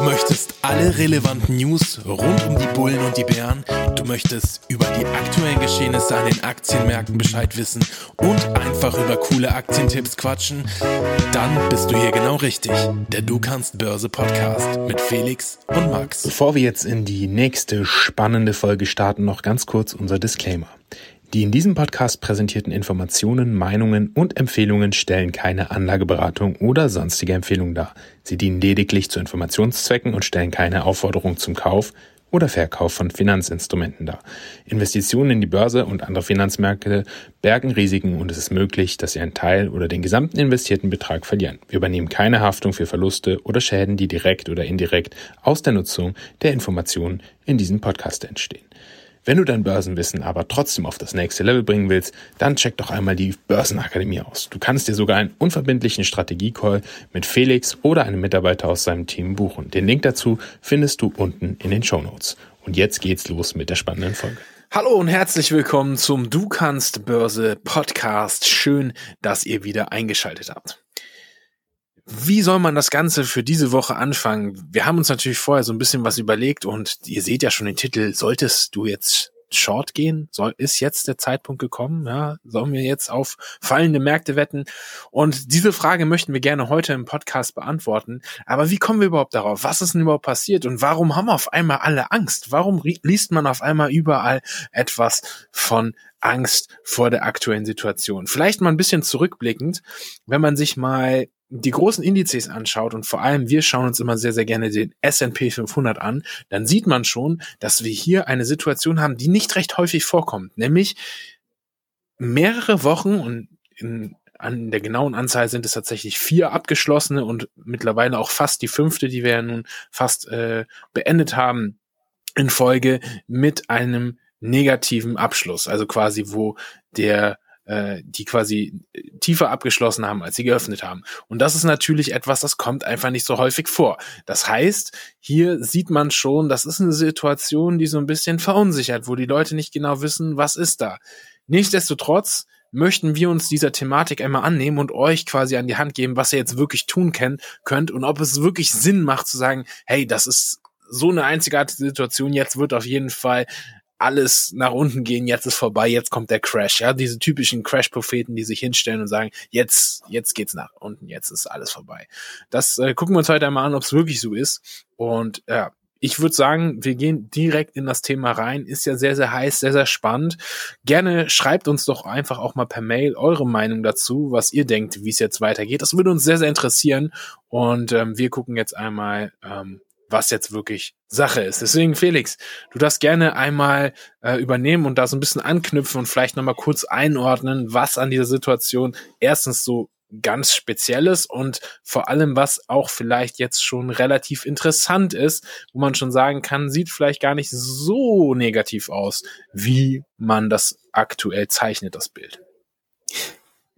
Du möchtest alle relevanten News rund um die Bullen und die Bären. Du möchtest über die aktuellen Geschehnisse an den Aktienmärkten Bescheid wissen und einfach über coole Aktientipps quatschen. Dann bist du hier genau richtig. Der Du kannst Börse Podcast mit Felix und Max. Bevor wir jetzt in die nächste spannende Folge starten, noch ganz kurz unser Disclaimer. Die in diesem Podcast präsentierten Informationen, Meinungen und Empfehlungen stellen keine Anlageberatung oder sonstige Empfehlung dar. Sie dienen lediglich zu Informationszwecken und stellen keine Aufforderung zum Kauf oder Verkauf von Finanzinstrumenten dar. Investitionen in die Börse und andere Finanzmärkte bergen Risiken und es ist möglich, dass Sie einen Teil oder den gesamten investierten Betrag verlieren. Wir übernehmen keine Haftung für Verluste oder Schäden, die direkt oder indirekt aus der Nutzung der Informationen in diesem Podcast entstehen. Wenn du dein Börsenwissen aber trotzdem auf das nächste Level bringen willst, dann check doch einmal die Börsenakademie aus. Du kannst dir sogar einen unverbindlichen Strategie-Call mit Felix oder einem Mitarbeiter aus seinem Team buchen. Den Link dazu findest du unten in den Show Notes. Und jetzt geht's los mit der spannenden Folge. Hallo und herzlich willkommen zum Du kannst Börse Podcast. Schön, dass ihr wieder eingeschaltet habt. Wie soll man das Ganze für diese Woche anfangen? Wir haben uns natürlich vorher so ein bisschen was überlegt und ihr seht ja schon den Titel. Solltest du jetzt Short gehen? Soll, ist jetzt der Zeitpunkt gekommen? Ja, sollen wir jetzt auf fallende Märkte wetten? Und diese Frage möchten wir gerne heute im Podcast beantworten. Aber wie kommen wir überhaupt darauf? Was ist denn überhaupt passiert? Und warum haben auf einmal alle Angst? Warum liest man auf einmal überall etwas von Angst vor der aktuellen Situation? Vielleicht mal ein bisschen zurückblickend, wenn man sich mal die großen Indizes anschaut und vor allem wir schauen uns immer sehr, sehr gerne den S&P 500 an, dann sieht man schon, dass wir hier eine Situation haben, die nicht recht häufig vorkommt, nämlich mehrere Wochen und in, an der genauen Anzahl sind es tatsächlich vier abgeschlossene und mittlerweile auch fast die fünfte, die wir ja nun fast äh, beendet haben, in Folge mit einem negativen Abschluss, also quasi wo der äh, die quasi tiefer abgeschlossen haben, als sie geöffnet haben. Und das ist natürlich etwas, das kommt einfach nicht so häufig vor. Das heißt, hier sieht man schon, das ist eine Situation, die so ein bisschen verunsichert, wo die Leute nicht genau wissen, was ist da. Nichtsdestotrotz möchten wir uns dieser Thematik einmal annehmen und euch quasi an die Hand geben, was ihr jetzt wirklich tun könnt und ob es wirklich Sinn macht zu sagen, hey, das ist so eine einzigartige Situation, jetzt wird auf jeden Fall alles nach unten gehen, jetzt ist vorbei, jetzt kommt der Crash, ja, diese typischen Crash-Propheten, die sich hinstellen und sagen, jetzt, jetzt geht's nach unten, jetzt ist alles vorbei. Das äh, gucken wir uns heute einmal an, ob es wirklich so ist. Und ja, ich würde sagen, wir gehen direkt in das Thema rein. Ist ja sehr, sehr heiß, sehr, sehr spannend. Gerne schreibt uns doch einfach auch mal per Mail eure Meinung dazu, was ihr denkt, wie es jetzt weitergeht. Das würde uns sehr, sehr interessieren. Und ähm, wir gucken jetzt einmal, ähm, was jetzt wirklich Sache ist. Deswegen, Felix, du darfst gerne einmal äh, übernehmen und da so ein bisschen anknüpfen und vielleicht nochmal kurz einordnen, was an dieser Situation erstens so ganz Spezielles und vor allem, was auch vielleicht jetzt schon relativ interessant ist, wo man schon sagen kann, sieht vielleicht gar nicht so negativ aus, wie man das aktuell zeichnet, das Bild.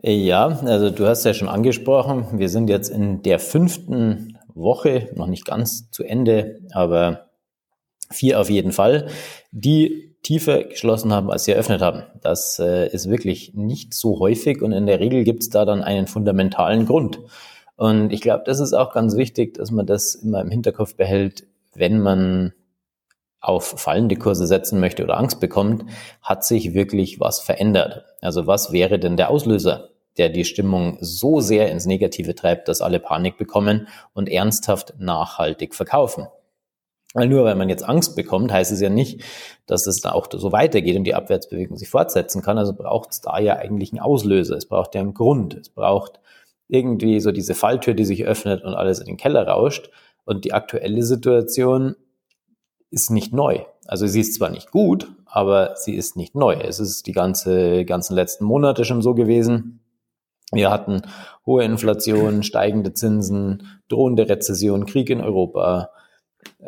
Ja, also du hast ja schon angesprochen, wir sind jetzt in der fünften Woche, noch nicht ganz zu Ende, aber vier auf jeden Fall, die tiefer geschlossen haben, als sie eröffnet haben. Das äh, ist wirklich nicht so häufig und in der Regel gibt es da dann einen fundamentalen Grund. Und ich glaube, das ist auch ganz wichtig, dass man das immer im Hinterkopf behält, wenn man auf fallende Kurse setzen möchte oder Angst bekommt, hat sich wirklich was verändert. Also was wäre denn der Auslöser? Der die Stimmung so sehr ins Negative treibt, dass alle Panik bekommen und ernsthaft nachhaltig verkaufen. Weil nur weil man jetzt Angst bekommt, heißt es ja nicht, dass es da auch so weitergeht und die Abwärtsbewegung sich fortsetzen kann. Also braucht es da ja eigentlich einen Auslöser. Es braucht ja einen Grund. Es braucht irgendwie so diese Falltür, die sich öffnet und alles in den Keller rauscht. Und die aktuelle Situation ist nicht neu. Also sie ist zwar nicht gut, aber sie ist nicht neu. Es ist die ganze, ganzen letzten Monate schon so gewesen. Wir hatten hohe Inflation, steigende Zinsen, drohende Rezession, Krieg in Europa,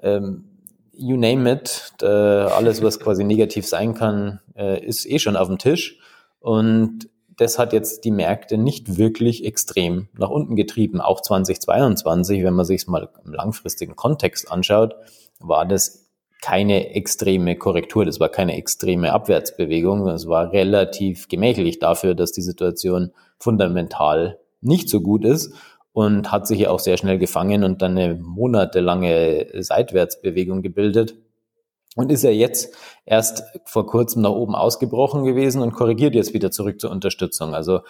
ähm, you name it, äh, alles, was quasi negativ sein kann, äh, ist eh schon auf dem Tisch. Und das hat jetzt die Märkte nicht wirklich extrem nach unten getrieben. Auch 2022, wenn man sich es mal im langfristigen Kontext anschaut, war das keine extreme Korrektur, das war keine extreme Abwärtsbewegung. Es war relativ gemächlich dafür, dass die Situation fundamental nicht so gut ist. und hat sich ja auch sehr schnell gefangen und dann eine monatelange Seitwärtsbewegung gebildet und ist ja jetzt erst vor kurzem nach oben ausgebrochen gewesen und korrigiert jetzt wieder zurück zur Unterstützung. Also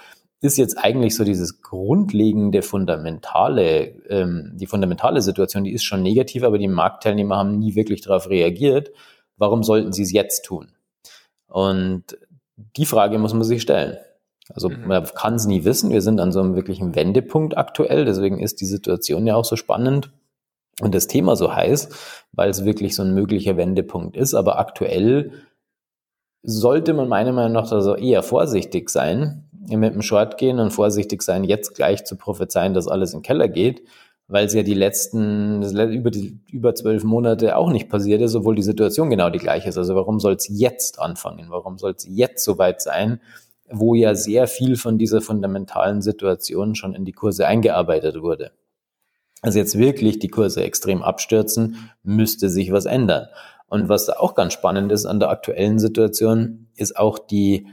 ist jetzt eigentlich so dieses grundlegende fundamentale, ähm, die fundamentale Situation, die ist schon negativ, aber die Marktteilnehmer haben nie wirklich darauf reagiert. Warum sollten sie es jetzt tun? Und die Frage muss man sich stellen. Also mhm. man kann es nie wissen. Wir sind an so einem wirklichen Wendepunkt aktuell. Deswegen ist die Situation ja auch so spannend und das Thema so heiß, weil es wirklich so ein möglicher Wendepunkt ist. Aber aktuell sollte man meiner Meinung nach also eher vorsichtig sein, mit dem Short gehen und vorsichtig sein, jetzt gleich zu prophezeien, dass alles in den Keller geht, weil es ja die letzten, über die über zwölf Monate auch nicht passiert ist, obwohl die Situation genau die gleiche ist. Also warum soll es jetzt anfangen? Warum soll es jetzt soweit sein, wo ja sehr viel von dieser fundamentalen Situation schon in die Kurse eingearbeitet wurde? Also jetzt wirklich die Kurse extrem abstürzen, müsste sich was ändern. Und was da auch ganz spannend ist an der aktuellen Situation, ist auch die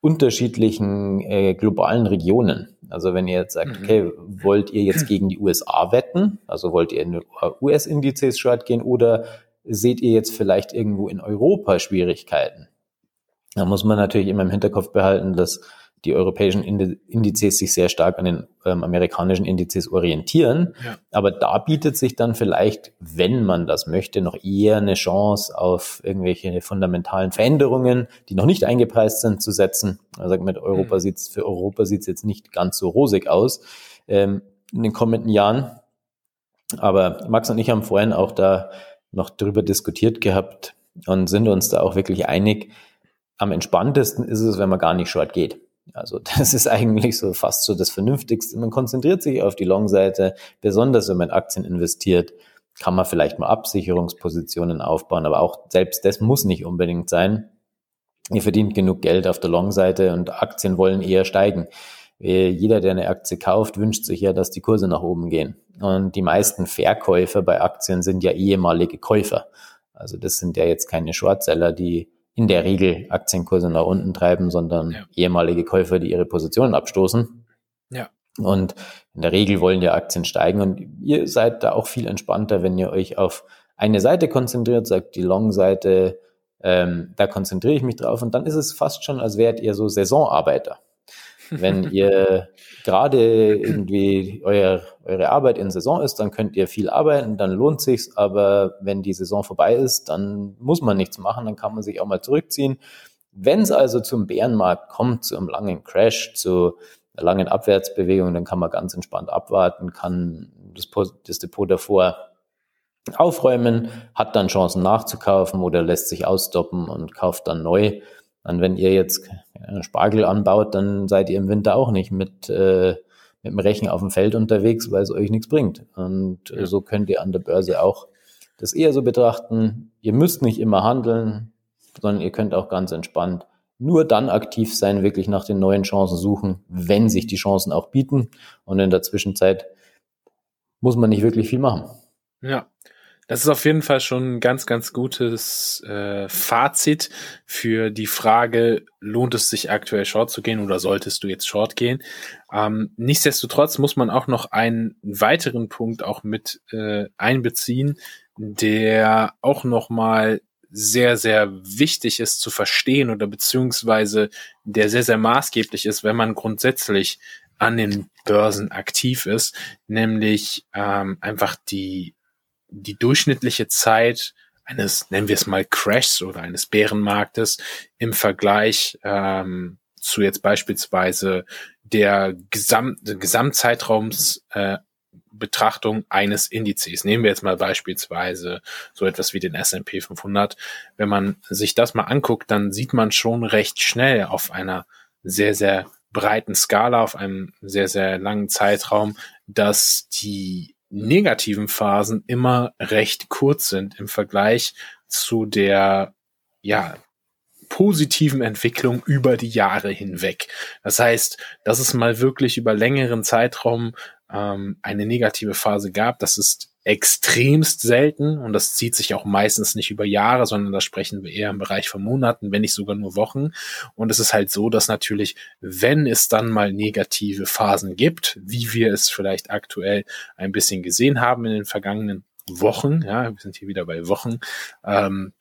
unterschiedlichen äh, globalen Regionen. Also wenn ihr jetzt sagt, mhm. okay, wollt ihr jetzt gegen die USA wetten? Also wollt ihr in US-Indizes short gehen oder seht ihr jetzt vielleicht irgendwo in Europa Schwierigkeiten? Da muss man natürlich immer im Hinterkopf behalten, dass die europäischen Indizes sich sehr stark an den ähm, amerikanischen Indizes orientieren. Ja. Aber da bietet sich dann vielleicht, wenn man das möchte, noch eher eine Chance auf irgendwelche fundamentalen Veränderungen, die noch nicht eingepreist sind, zu setzen. Also mit Europa mhm. sieht's für Europa sieht's jetzt nicht ganz so rosig aus ähm, in den kommenden Jahren. Aber Max und ich haben vorhin auch da noch drüber diskutiert gehabt und sind uns da auch wirklich einig. Am entspanntesten ist es, wenn man gar nicht short geht. Also das ist eigentlich so fast so das Vernünftigste. Man konzentriert sich auf die Long-Seite, besonders wenn man in Aktien investiert, kann man vielleicht mal Absicherungspositionen aufbauen, aber auch selbst das muss nicht unbedingt sein. Ihr verdient genug Geld auf der Long-Seite und Aktien wollen eher steigen. Äh, jeder, der eine Aktie kauft, wünscht sich ja, dass die Kurse nach oben gehen. Und die meisten Verkäufer bei Aktien sind ja ehemalige Käufer. Also das sind ja jetzt keine Shortseller, die in der Regel Aktienkurse nach unten treiben, sondern ja. ehemalige Käufer, die ihre Positionen abstoßen. Ja. Und in der Regel wollen ja Aktien steigen und ihr seid da auch viel entspannter, wenn ihr euch auf eine Seite konzentriert, sagt die Long-Seite, ähm, da konzentriere ich mich drauf und dann ist es fast schon, als wärt ihr so Saisonarbeiter. Wenn ihr gerade irgendwie euer, eure Arbeit in Saison ist, dann könnt ihr viel arbeiten, dann lohnt sich's. Aber wenn die Saison vorbei ist, dann muss man nichts machen, dann kann man sich auch mal zurückziehen. Wenn es also zum Bärenmarkt kommt, zu einem langen Crash, zu einer langen Abwärtsbewegung, dann kann man ganz entspannt abwarten, kann das, das Depot davor aufräumen, hat dann Chancen nachzukaufen oder lässt sich ausstoppen und kauft dann neu. Und wenn ihr jetzt Spargel anbaut, dann seid ihr im Winter auch nicht mit, äh, mit dem Rechen auf dem Feld unterwegs, weil es euch nichts bringt. Und äh, so könnt ihr an der Börse auch das eher so betrachten. Ihr müsst nicht immer handeln, sondern ihr könnt auch ganz entspannt nur dann aktiv sein, wirklich nach den neuen Chancen suchen, wenn sich die Chancen auch bieten. Und in der Zwischenzeit muss man nicht wirklich viel machen. Ja, das ist auf jeden Fall schon ein ganz, ganz gutes äh, Fazit für die Frage, lohnt es sich aktuell Short zu gehen oder solltest du jetzt Short gehen? Ähm, nichtsdestotrotz muss man auch noch einen weiteren Punkt auch mit äh, einbeziehen, der auch nochmal sehr, sehr wichtig ist zu verstehen oder beziehungsweise der sehr, sehr maßgeblich ist, wenn man grundsätzlich an den Börsen aktiv ist, nämlich ähm, einfach die die durchschnittliche Zeit eines, nennen wir es mal Crashs oder eines Bärenmarktes im Vergleich ähm, zu jetzt beispielsweise der Gesamt, Gesamtzeitraums äh, eines Indizes. Nehmen wir jetzt mal beispielsweise so etwas wie den S&P 500. Wenn man sich das mal anguckt, dann sieht man schon recht schnell auf einer sehr, sehr breiten Skala, auf einem sehr, sehr langen Zeitraum, dass die negativen Phasen immer recht kurz sind im Vergleich zu der, ja, positiven Entwicklung über die Jahre hinweg. Das heißt, dass es mal wirklich über längeren Zeitraum ähm, eine negative Phase gab, das ist extremst selten und das zieht sich auch meistens nicht über Jahre, sondern da sprechen wir eher im Bereich von Monaten, wenn nicht sogar nur Wochen. Und es ist halt so, dass natürlich, wenn es dann mal negative Phasen gibt, wie wir es vielleicht aktuell ein bisschen gesehen haben in den vergangenen Wochen, ja, wir sind hier wieder bei Wochen, ähm,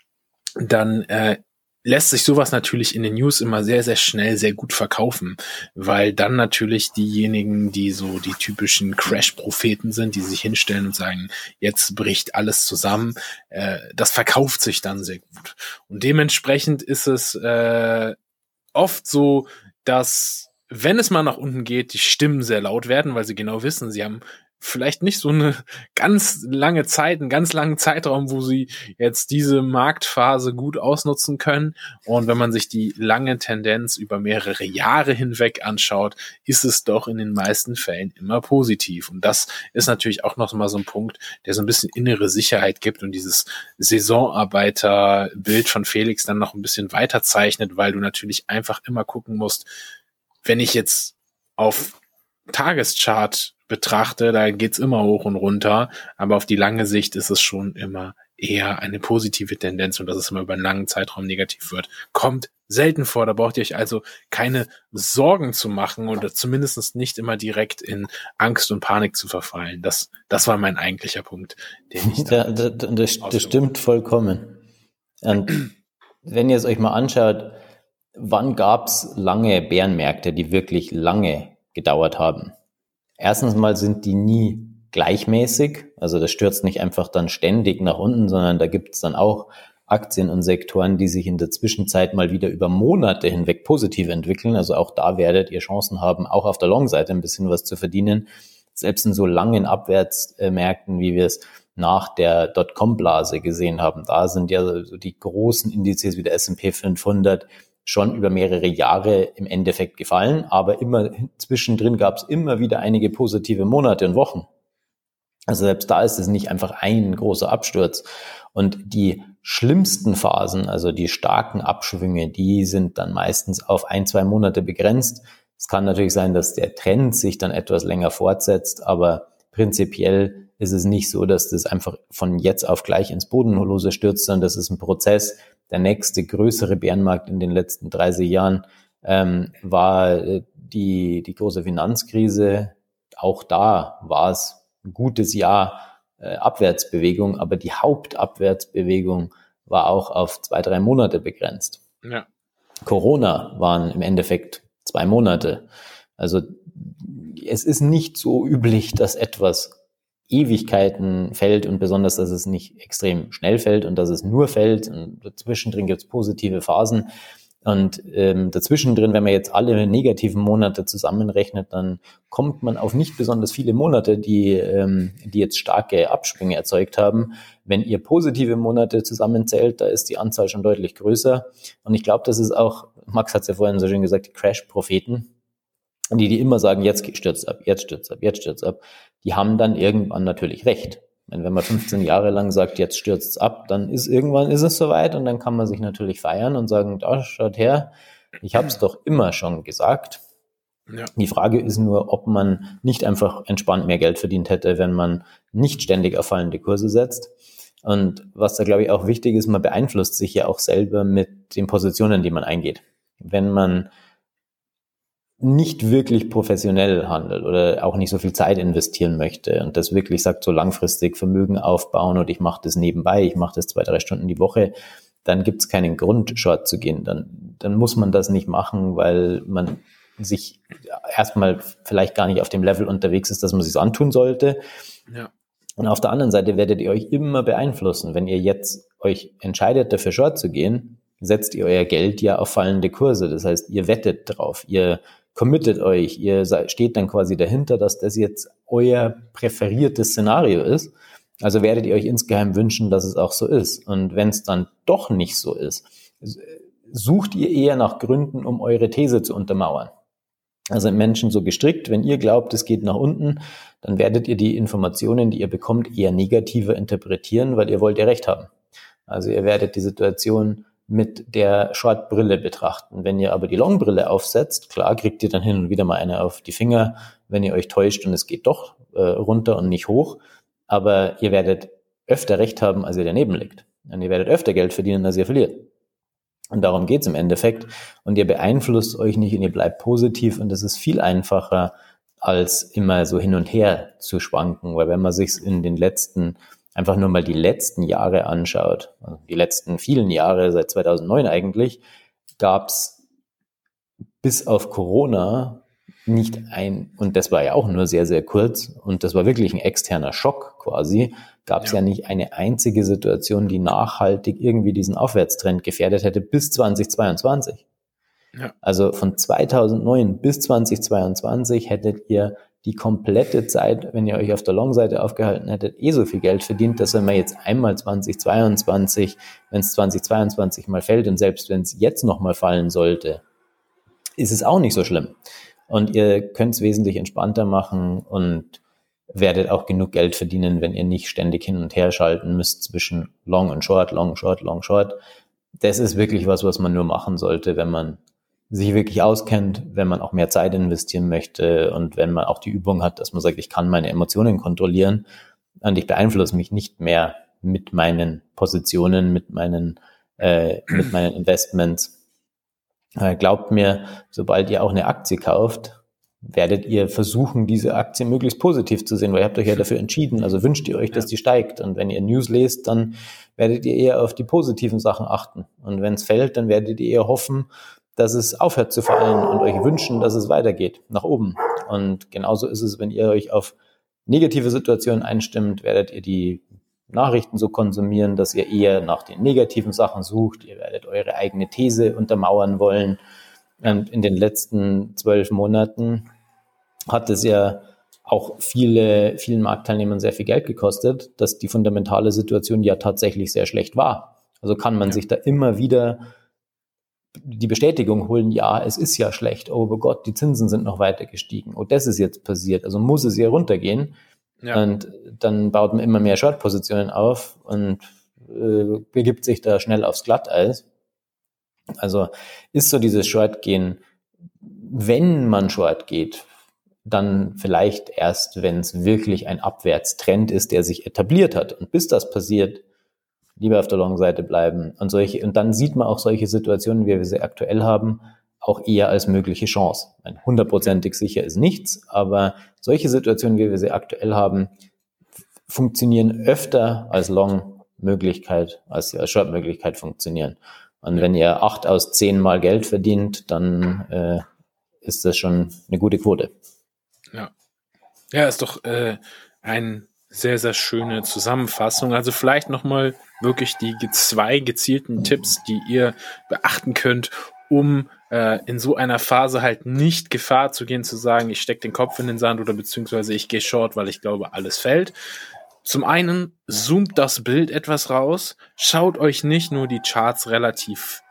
dann äh, lässt sich sowas natürlich in den News immer sehr, sehr schnell sehr gut verkaufen, weil dann natürlich diejenigen, die so die typischen Crash-Propheten sind, die sich hinstellen und sagen, jetzt bricht alles zusammen, äh, das verkauft sich dann sehr gut. Und dementsprechend ist es äh, oft so, dass wenn es mal nach unten geht, die Stimmen sehr laut werden, weil sie genau wissen, sie haben vielleicht nicht so eine ganz lange Zeit, einen ganz langen Zeitraum, wo sie jetzt diese Marktphase gut ausnutzen können. Und wenn man sich die lange Tendenz über mehrere Jahre hinweg anschaut, ist es doch in den meisten Fällen immer positiv. Und das ist natürlich auch noch mal so ein Punkt, der so ein bisschen innere Sicherheit gibt und dieses Saisonarbeiterbild von Felix dann noch ein bisschen weiter zeichnet, weil du natürlich einfach immer gucken musst, wenn ich jetzt auf Tageschart betrachte, da geht's immer hoch und runter, aber auf die lange Sicht ist es schon immer eher eine positive Tendenz und dass es immer über einen langen Zeitraum negativ wird, kommt selten vor. Da braucht ihr euch also keine Sorgen zu machen oder zumindest nicht immer direkt in Angst und Panik zu verfallen. Das, das war mein eigentlicher Punkt, den ich da. Ja, das, das, das stimmt vollkommen. Und wenn ihr es euch mal anschaut, wann gab's lange Bärenmärkte, die wirklich lange gedauert haben? Erstens mal sind die nie gleichmäßig. Also das stürzt nicht einfach dann ständig nach unten, sondern da gibt es dann auch Aktien und Sektoren, die sich in der Zwischenzeit mal wieder über Monate hinweg positiv entwickeln. Also auch da werdet ihr Chancen haben, auch auf der Long-Seite ein bisschen was zu verdienen. Selbst in so langen Abwärtsmärkten, wie wir es nach der Dotcom-Blase gesehen haben, da sind ja so die großen Indizes wie der S&P 500 schon über mehrere Jahre im Endeffekt gefallen, aber immer zwischendrin gab es immer wieder einige positive Monate und Wochen. Also selbst da ist es nicht einfach ein großer Absturz. Und die schlimmsten Phasen, also die starken Abschwünge, die sind dann meistens auf ein, zwei Monate begrenzt. Es kann natürlich sein, dass der Trend sich dann etwas länger fortsetzt, aber prinzipiell ist es nicht so, dass das einfach von jetzt auf gleich ins Bodenlose stürzt, sondern das ist ein Prozess, der nächste größere Bärenmarkt in den letzten 30 Jahren ähm, war äh, die, die große Finanzkrise. Auch da war es ein gutes Jahr äh, Abwärtsbewegung, aber die Hauptabwärtsbewegung war auch auf zwei, drei Monate begrenzt. Ja. Corona waren im Endeffekt zwei Monate. Also es ist nicht so üblich, dass etwas Ewigkeiten fällt und besonders, dass es nicht extrem schnell fällt und dass es nur fällt. Und dazwischendrin gibt es positive Phasen. Und ähm, dazwischendrin, wenn man jetzt alle negativen Monate zusammenrechnet, dann kommt man auf nicht besonders viele Monate, die, ähm, die jetzt starke Absprünge erzeugt haben. Wenn ihr positive Monate zusammenzählt, da ist die Anzahl schon deutlich größer. Und ich glaube, das ist auch, Max hat es ja vorhin so schön gesagt, die Crash-Propheten die, die immer sagen, jetzt stürzt ab, jetzt stürzt ab, jetzt stürzt ab, die haben dann irgendwann natürlich recht. Wenn man 15 Jahre lang sagt, jetzt stürzt ab, dann ist irgendwann ist es soweit und dann kann man sich natürlich feiern und sagen, da schaut her, ich habe es doch immer schon gesagt. Ja. Die Frage ist nur, ob man nicht einfach entspannt mehr Geld verdient hätte, wenn man nicht ständig auf fallende Kurse setzt. Und was da, glaube ich, auch wichtig ist, man beeinflusst sich ja auch selber mit den Positionen, die man eingeht. Wenn man nicht wirklich professionell handelt oder auch nicht so viel Zeit investieren möchte und das wirklich sagt, so langfristig Vermögen aufbauen und ich mache das nebenbei, ich mache das zwei, drei Stunden die Woche, dann gibt es keinen Grund, Short zu gehen. Dann, dann muss man das nicht machen, weil man sich erstmal vielleicht gar nicht auf dem Level unterwegs ist, dass man sich antun sollte. Ja. Und auf der anderen Seite werdet ihr euch immer beeinflussen. Wenn ihr jetzt euch entscheidet, dafür Short zu gehen, setzt ihr euer Geld ja auf fallende Kurse. Das heißt, ihr wettet drauf, ihr committet euch, ihr steht dann quasi dahinter, dass das jetzt euer präferiertes Szenario ist. Also werdet ihr euch insgeheim wünschen, dass es auch so ist. Und wenn es dann doch nicht so ist, sucht ihr eher nach Gründen, um eure These zu untermauern. Also Menschen so gestrickt, wenn ihr glaubt, es geht nach unten, dann werdet ihr die Informationen, die ihr bekommt, eher negativer interpretieren, weil ihr wollt ja recht haben. Also ihr werdet die Situation mit der Short-Brille betrachten. Wenn ihr aber die Long-Brille aufsetzt, klar, kriegt ihr dann hin und wieder mal eine auf die Finger, wenn ihr euch täuscht und es geht doch äh, runter und nicht hoch. aber ihr werdet öfter Recht haben, als ihr daneben liegt. Und ihr werdet öfter Geld verdienen, als ihr verliert. Und darum geht's im Endeffekt. Und ihr beeinflusst euch nicht und ihr bleibt positiv und das ist viel einfacher, als immer so hin und her zu schwanken. Weil wenn man sich in den letzten, einfach nur mal die letzten Jahre anschaut, also die letzten vielen Jahre, seit 2009 eigentlich, gab's bis auf Corona nicht ein, und das war ja auch nur sehr, sehr kurz, und das war wirklich ein externer Schock quasi, gab es ja. ja. nicht eine einzige Situation, die nachhaltig irgendwie diesen Aufwärtstrend gefährdet hätte bis 2022. Ja. Also von 2009 bis 2022 hättet ihr die komplette Zeit, wenn ihr euch auf der Long-Seite aufgehalten hättet, eh so viel Geld verdient, dass wenn man jetzt einmal 2022, wenn es 2022 mal fällt und selbst wenn es jetzt nochmal fallen sollte, ist es auch nicht so schlimm. Und ihr könnt es wesentlich entspannter machen und werdet auch genug Geld verdienen, wenn ihr nicht ständig hin und her schalten müsst zwischen Long und Short, Long, Short, Long, Short. Das ist wirklich was, was man nur machen sollte, wenn man sich wirklich auskennt, wenn man auch mehr Zeit investieren möchte und wenn man auch die Übung hat, dass man sagt, ich kann meine Emotionen kontrollieren und ich beeinflusse mich nicht mehr mit meinen Positionen, mit meinen, äh, mit meinen Investments. Äh, glaubt mir, sobald ihr auch eine Aktie kauft, werdet ihr versuchen, diese Aktie möglichst positiv zu sehen, weil ihr habt euch ja dafür entschieden. Also wünscht ihr euch, dass die steigt. Und wenn ihr News lest, dann werdet ihr eher auf die positiven Sachen achten. Und wenn es fällt, dann werdet ihr eher hoffen, dass es aufhört zu fallen und euch wünschen, dass es weitergeht, nach oben. Und genauso ist es, wenn ihr euch auf negative Situationen einstimmt, werdet ihr die Nachrichten so konsumieren, dass ihr eher nach den negativen Sachen sucht. Ihr werdet eure eigene These untermauern wollen. Und in den letzten zwölf Monaten hat es ja auch viele, vielen Marktteilnehmern sehr viel Geld gekostet, dass die fundamentale Situation ja tatsächlich sehr schlecht war. Also kann man sich da immer wieder die Bestätigung holen, ja, es ist ja schlecht, oh Gott, die Zinsen sind noch weiter gestiegen, oh, das ist jetzt passiert, also muss es ja runtergehen. Ja. Und dann baut man immer mehr Short-Positionen auf und äh, begibt sich da schnell aufs Glatteis. Also ist so dieses Short-Gehen, wenn man Short geht, dann vielleicht erst, wenn es wirklich ein Abwärtstrend ist, der sich etabliert hat. Und bis das passiert, lieber auf der Long-Seite bleiben. Und solche, und dann sieht man auch solche Situationen, wie wir sie aktuell haben, auch eher als mögliche Chance. Ein hundertprozentig sicher ist nichts, aber solche Situationen, wie wir sie aktuell haben, funktionieren öfter als Long-Möglichkeit, als sie als Short-Möglichkeit funktionieren. Und wenn ihr acht aus zehn Mal Geld verdient, dann äh, ist das schon eine gute Quote. Ja. Ja, ist doch äh, ein sehr, sehr schöne Zusammenfassung. Also vielleicht nochmal wirklich die zwei gezielten Tipps, die ihr beachten könnt, um äh, in so einer Phase halt nicht Gefahr zu gehen, zu sagen, ich stecke den Kopf in den Sand oder beziehungsweise ich gehe short, weil ich glaube, alles fällt. Zum einen zoomt das Bild etwas raus, schaut euch nicht nur die Charts relativ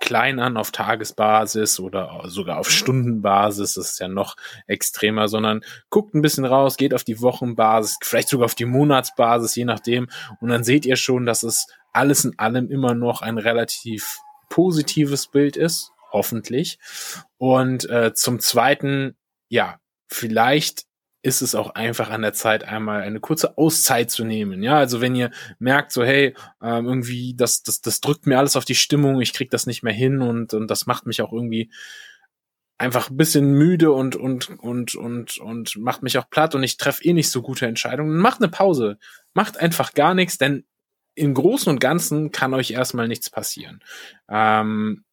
klein an auf Tagesbasis oder sogar auf Stundenbasis, das ist ja noch extremer, sondern guckt ein bisschen raus, geht auf die Wochenbasis, vielleicht sogar auf die Monatsbasis, je nachdem, und dann seht ihr schon, dass es alles in allem immer noch ein relativ positives Bild ist, hoffentlich. Und äh, zum Zweiten, ja, vielleicht ist es auch einfach an der Zeit, einmal eine kurze Auszeit zu nehmen. Ja, also wenn ihr merkt, so, hey, ähm, irgendwie, das, das, das drückt mir alles auf die Stimmung, ich krieg das nicht mehr hin und, und das macht mich auch irgendwie einfach ein bisschen müde und, und, und, und, und macht mich auch platt und ich treffe eh nicht so gute Entscheidungen, macht eine Pause. Macht einfach gar nichts, denn im Großen und Ganzen kann euch erstmal nichts passieren. Ähm,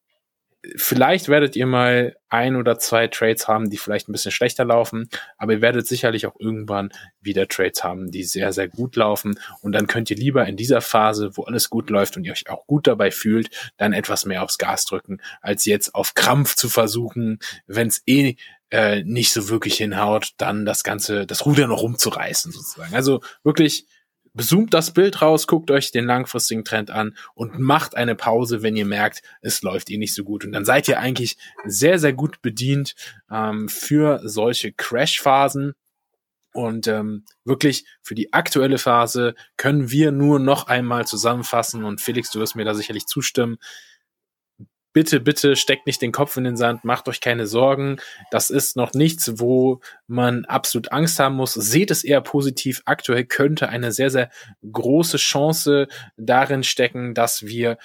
vielleicht werdet ihr mal ein oder zwei Trades haben, die vielleicht ein bisschen schlechter laufen, aber ihr werdet sicherlich auch irgendwann wieder Trades haben, die sehr, sehr gut laufen. Und dann könnt ihr lieber in dieser Phase, wo alles gut läuft und ihr euch auch gut dabei fühlt, dann etwas mehr aufs Gas drücken, als jetzt auf Krampf zu versuchen, wenn es eh äh, nicht so wirklich hinhaut, dann das Ganze, das Ruder noch rumzureißen sozusagen. Also wirklich Zoomt das Bild raus, guckt euch den langfristigen Trend an und macht eine Pause, wenn ihr merkt, es läuft eh nicht so gut. Und dann seid ihr eigentlich sehr, sehr gut bedient ähm, für solche Crash-Phasen. Und ähm, wirklich für die aktuelle Phase können wir nur noch einmal zusammenfassen und Felix, du wirst mir da sicherlich zustimmen. Bitte, bitte steckt nicht den Kopf in den Sand, macht euch keine Sorgen. Das ist noch nichts, wo man absolut Angst haben muss. Seht es eher positiv. Aktuell könnte eine sehr, sehr große Chance darin stecken, dass wir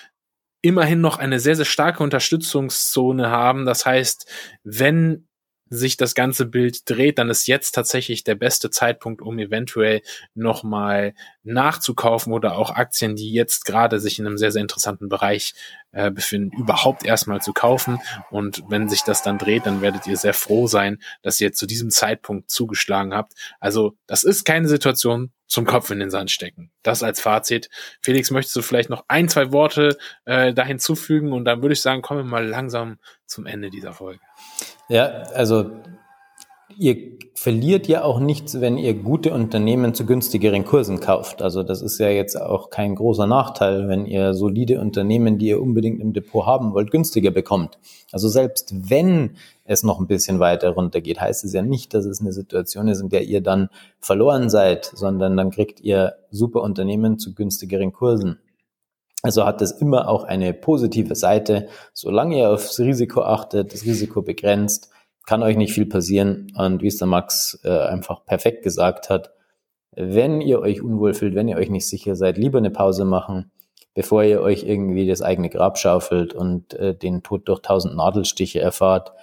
immerhin noch eine sehr, sehr starke Unterstützungszone haben. Das heißt, wenn sich das ganze Bild dreht, dann ist jetzt tatsächlich der beste Zeitpunkt, um eventuell nochmal nachzukaufen oder auch Aktien, die jetzt gerade sich in einem sehr, sehr interessanten Bereich äh, befinden, überhaupt erstmal zu kaufen. Und wenn sich das dann dreht, dann werdet ihr sehr froh sein, dass ihr zu diesem Zeitpunkt zugeschlagen habt. Also das ist keine Situation zum Kopf in den Sand stecken. Das als Fazit. Felix, möchtest du vielleicht noch ein, zwei Worte äh, da hinzufügen? Und dann würde ich sagen, kommen wir mal langsam zum Ende dieser Folge. Ja, also ihr verliert ja auch nichts, wenn ihr gute Unternehmen zu günstigeren Kursen kauft. Also das ist ja jetzt auch kein großer Nachteil, wenn ihr solide Unternehmen, die ihr unbedingt im Depot haben wollt, günstiger bekommt. Also selbst wenn es noch ein bisschen weiter runtergeht, heißt es ja nicht, dass es eine Situation ist, in der ihr dann verloren seid, sondern dann kriegt ihr super Unternehmen zu günstigeren Kursen. Also hat es immer auch eine positive Seite. Solange ihr aufs Risiko achtet, das Risiko begrenzt, kann euch nicht viel passieren. Und wie es der Max äh, einfach perfekt gesagt hat, wenn ihr euch unwohl fühlt, wenn ihr euch nicht sicher seid, lieber eine Pause machen, bevor ihr euch irgendwie das eigene Grab schaufelt und äh, den Tod durch tausend Nadelstiche erfahrt.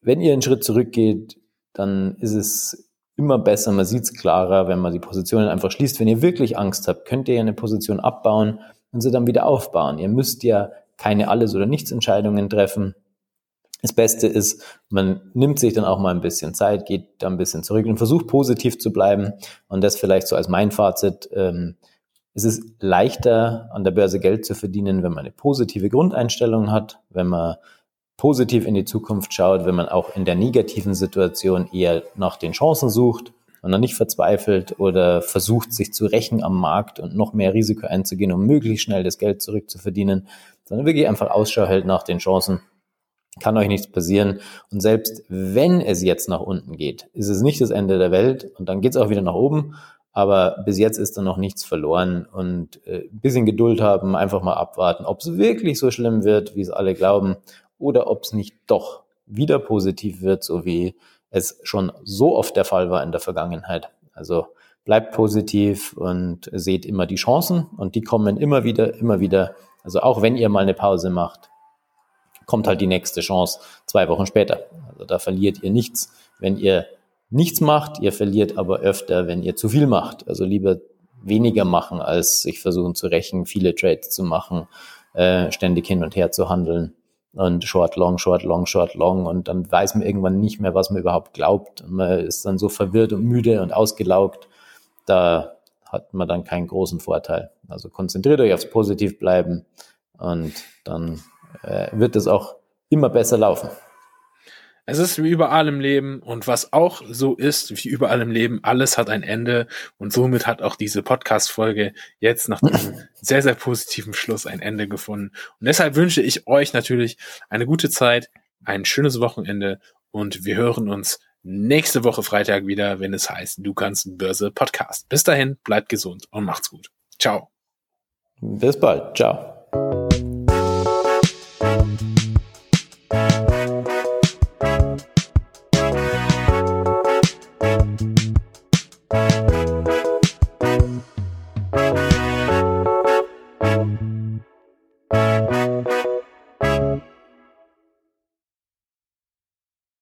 Wenn ihr einen Schritt zurückgeht, dann ist es immer besser, man sieht es klarer, wenn man die Positionen einfach schließt. Wenn ihr wirklich Angst habt, könnt ihr eine Position abbauen und sie dann wieder aufbauen. Ihr müsst ja keine Alles- oder Nichts-Entscheidungen treffen. Das Beste ist, man nimmt sich dann auch mal ein bisschen Zeit, geht da ein bisschen zurück und versucht positiv zu bleiben. Und das vielleicht so als mein Fazit. Ähm, es ist leichter, an der Börse Geld zu verdienen, wenn man eine positive Grundeinstellung hat, wenn man positiv in die Zukunft schaut, wenn man auch in der negativen Situation eher nach den Chancen sucht und dann nicht verzweifelt oder versucht, sich zu rächen am Markt und noch mehr Risiko einzugehen, um möglichst schnell das Geld zurückzuverdienen, sondern wirklich einfach Ausschau hält nach den Chancen. Kann euch nichts passieren. Und selbst wenn es jetzt nach unten geht, ist es nicht das Ende der Welt und dann geht es auch wieder nach oben. Aber bis jetzt ist da noch nichts verloren und äh, bisschen Geduld haben, einfach mal abwarten, ob es wirklich so schlimm wird, wie es alle glauben, oder ob es nicht doch wieder positiv wird, so wie es schon so oft der Fall war in der Vergangenheit. Also bleibt positiv und seht immer die Chancen und die kommen immer wieder, immer wieder. Also auch wenn ihr mal eine Pause macht, kommt halt die nächste Chance zwei Wochen später. Also da verliert ihr nichts, wenn ihr nichts macht. Ihr verliert aber öfter, wenn ihr zu viel macht. Also lieber weniger machen, als sich versuchen zu rächen, viele Trades zu machen, äh, ständig hin und her zu handeln und Short, Long, Short, Long, Short, Long und dann weiß man irgendwann nicht mehr, was man überhaupt glaubt. Man ist dann so verwirrt und müde und ausgelaugt. Da hat man dann keinen großen Vorteil. Also konzentriert euch aufs Positiv bleiben und dann äh, wird es auch immer besser laufen. Es ist wie überall im Leben und was auch so ist, wie überall im Leben, alles hat ein Ende und somit hat auch diese Podcast-Folge jetzt nach diesem sehr, sehr positiven Schluss ein Ende gefunden. Und deshalb wünsche ich euch natürlich eine gute Zeit, ein schönes Wochenende und wir hören uns nächste Woche Freitag wieder, wenn es heißt, du kannst Börse Podcast. Bis dahin, bleibt gesund und macht's gut. Ciao. Bis bald. Ciao.